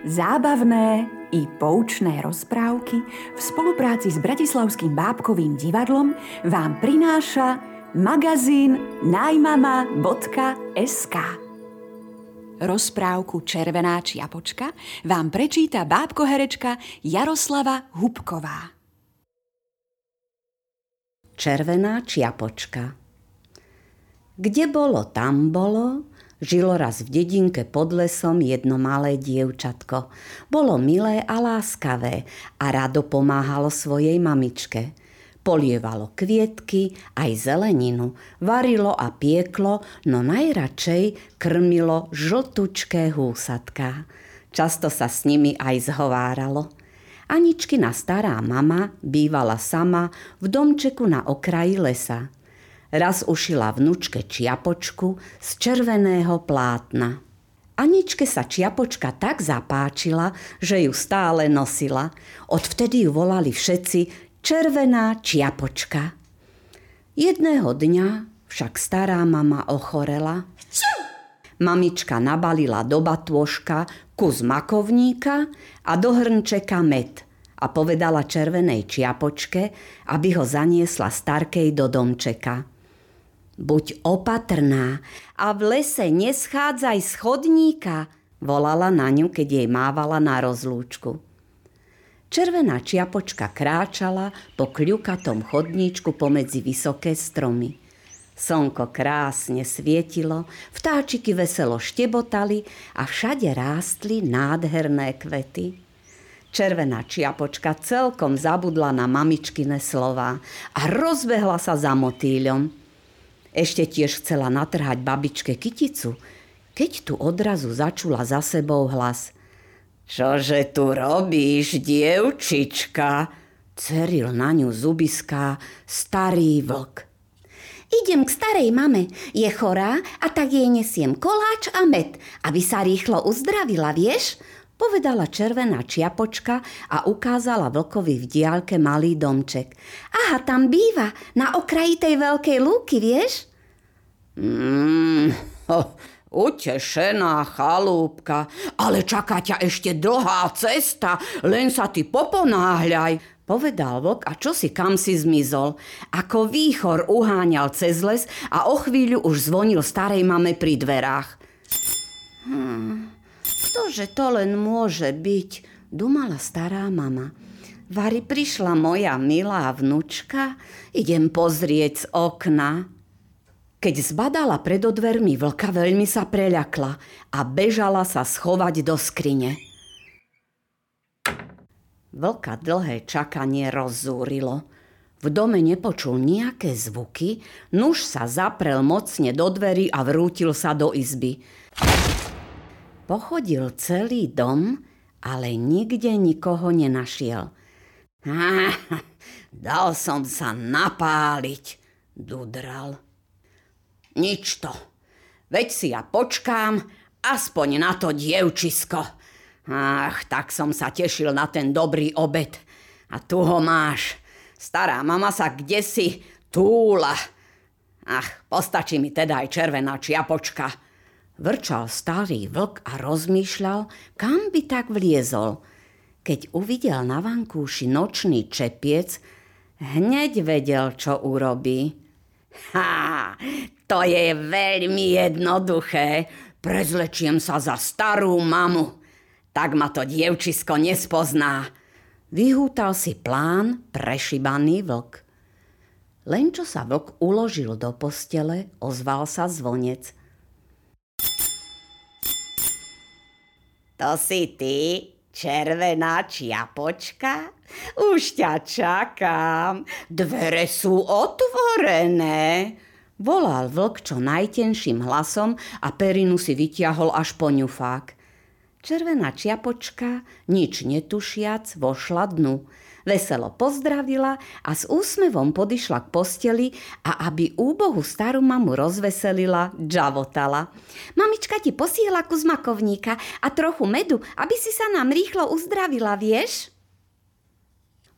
Zábavné i poučné rozprávky v spolupráci s Bratislavským bábkovým divadlom vám prináša magazín najmama.sk Rozprávku Červená čiapočka vám prečíta bábkoherečka Jaroslava Hubková. Červená čiapočka. Kde bolo, tam bolo, Žilo raz v dedinke pod lesom jedno malé dievčatko. Bolo milé a láskavé a rado pomáhalo svojej mamičke. Polievalo kvietky, aj zeleninu, varilo a pieklo, no najradšej krmilo žltučké húsatka. Často sa s nimi aj zhováralo. Aničkina stará mama bývala sama v domčeku na okraji lesa. Raz ušila vnúčke čiapočku z červeného plátna. Aničke sa čiapočka tak zapáčila, že ju stále nosila. Odvtedy ju volali všetci červená čiapočka. Jedného dňa však stará mama ochorela. Mamička nabalila do batôžka kus makovníka a do hrnčeka med a povedala červenej čiapočke, aby ho zaniesla starkej do domčeka. Buď opatrná a v lese neschádzaj z chodníka, volala na ňu, keď jej mávala na rozlúčku. Červená čiapočka kráčala po kľukatom chodníčku pomedzi vysoké stromy. Slnko krásne svietilo, vtáčiky veselo štebotali a všade rástli nádherné kvety. Červená čiapočka celkom zabudla na mamičkine slova a rozbehla sa za motýľom – ešte tiež chcela natrhať babičke kyticu, keď tu odrazu začula za sebou hlas. Čože tu robíš, dievčička? Ceril na ňu zubiská starý vlk. Idem k starej mame. Je chorá a tak jej nesiem koláč a med, aby sa rýchlo uzdravila, vieš? Povedala červená čiapočka a ukázala vlkovi v diálke malý domček. Aha, tam býva, na okraji tej veľkej lúky, vieš? Mmm, utešená chalúbka, ale čaká ťa ešte dlhá cesta, len sa ty poponáhľaj, povedal vlk a čo si kam si zmizol. Ako výchor uháňal cez les a o chvíľu už zvonil starej mame pri dverách. Hmm, Ktože to len môže byť, dumala stará mama. Vary prišla moja milá vnučka, idem pozrieť z okna. Keď zbadala pred odvermi vlka, veľmi sa preľakla a bežala sa schovať do skrine. Vlka dlhé čakanie rozzúrilo. V dome nepočul nejaké zvuky, nuž sa zaprel mocne do dverí a vrútil sa do izby. Pochodil celý dom, ale nikde nikoho nenašiel. Ha, dal som sa napáliť, dudral. Nič to. Veď si ja počkám, aspoň na to dievčisko. Ach, tak som sa tešil na ten dobrý obed. A tu ho máš. Stará mama sa kde si túla. Ach, postačí mi teda aj červená čiapočka. Vrčal starý vlk a rozmýšľal, kam by tak vliezol. Keď uvidel na vankúši nočný čepiec, hneď vedel, čo urobí. Ha, to je veľmi jednoduché. Prezlečiem sa za starú mamu. Tak ma to dievčisko nespozná. Vyhútal si plán prešibaný vlk. Len čo sa vlk uložil do postele, ozval sa zvonec – To si ty, červená čiapočka? Už ťa čakám. Dvere sú otvorené. Volal vlk čo najtenším hlasom a perinu si vytiahol až po ňufák. Červená čiapočka, nič netušiac, vošla dnu. Veselo pozdravila a s úsmevom podišla k posteli a aby úbohu starú mamu rozveselila, džavotala. Mamička ti posiela kus makovníka a trochu medu, aby si sa nám rýchlo uzdravila, vieš?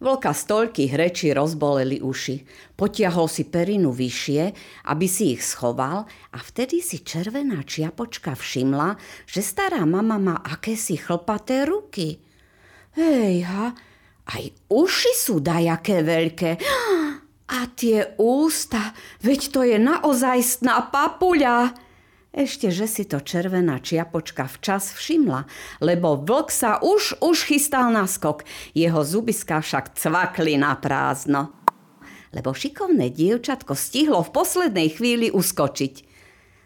Vlka z toľkých rečí rozboleli uši. Potiahol si perinu vyššie, aby si ich schoval a vtedy si červená čiapočka všimla, že stará mama má akési chlpaté ruky. Hejha, aj uši sú dajaké veľké. A tie ústa, veď to je naozajstná papuľa. Ešte, že si to červená čiapočka včas všimla, lebo vlk sa už, už chystal na skok. Jeho zubiska však cvakli na prázdno. Lebo šikovné dievčatko stihlo v poslednej chvíli uskočiť.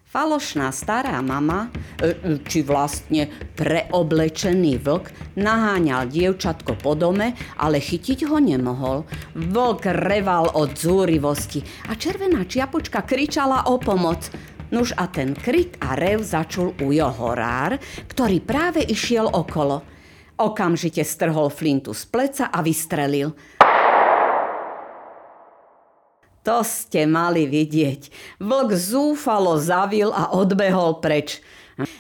Falošná stará mama, e, e, či vlastne preoblečený vlk, naháňal dievčatko po dome, ale chytiť ho nemohol. Vlk reval od zúrivosti a červená čiapočka kričala o pomoc. Nuž a ten krik a rev začul ujo horár, ktorý práve išiel okolo. Okamžite strhol flintu z pleca a vystrelil. To ste mali vidieť. Vlk zúfalo zavil a odbehol preč.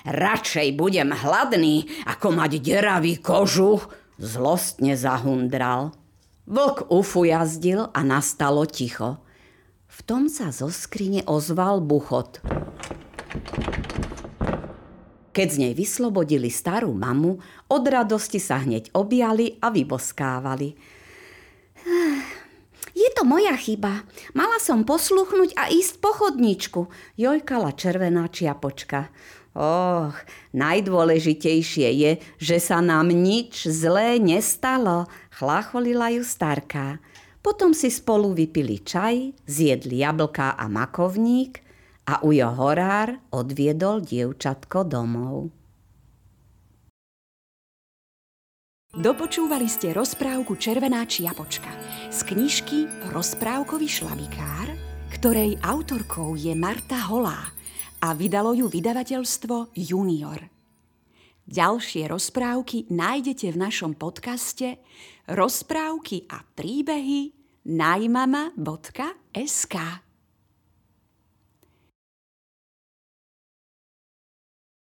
Radšej budem hladný, ako mať deravý kožuch, zlostne zahundral. Vlk ufujazdil a nastalo ticho. V tom sa zo skrine ozval buchot. Keď z nej vyslobodili starú mamu, od radosti sa hneď objali a vyboskávali. Je to moja chyba. Mala som posluchnúť a ísť po chodničku, jojkala červená čiapočka. Och, najdôležitejšie je, že sa nám nič zlé nestalo, chlácholila ju starka. Potom si spolu vypili čaj, zjedli jablká a makovník a Ujo Horár odviedol dievčatko domov. Dopočúvali ste rozprávku Červená čiapočka z knižky Rozprávkový šlabikár, ktorej autorkou je Marta Holá a vydalo ju vydavateľstvo Junior. Ďalšie rozprávky nájdete v našom podcaste Rozprávky a príbehy najmama.sk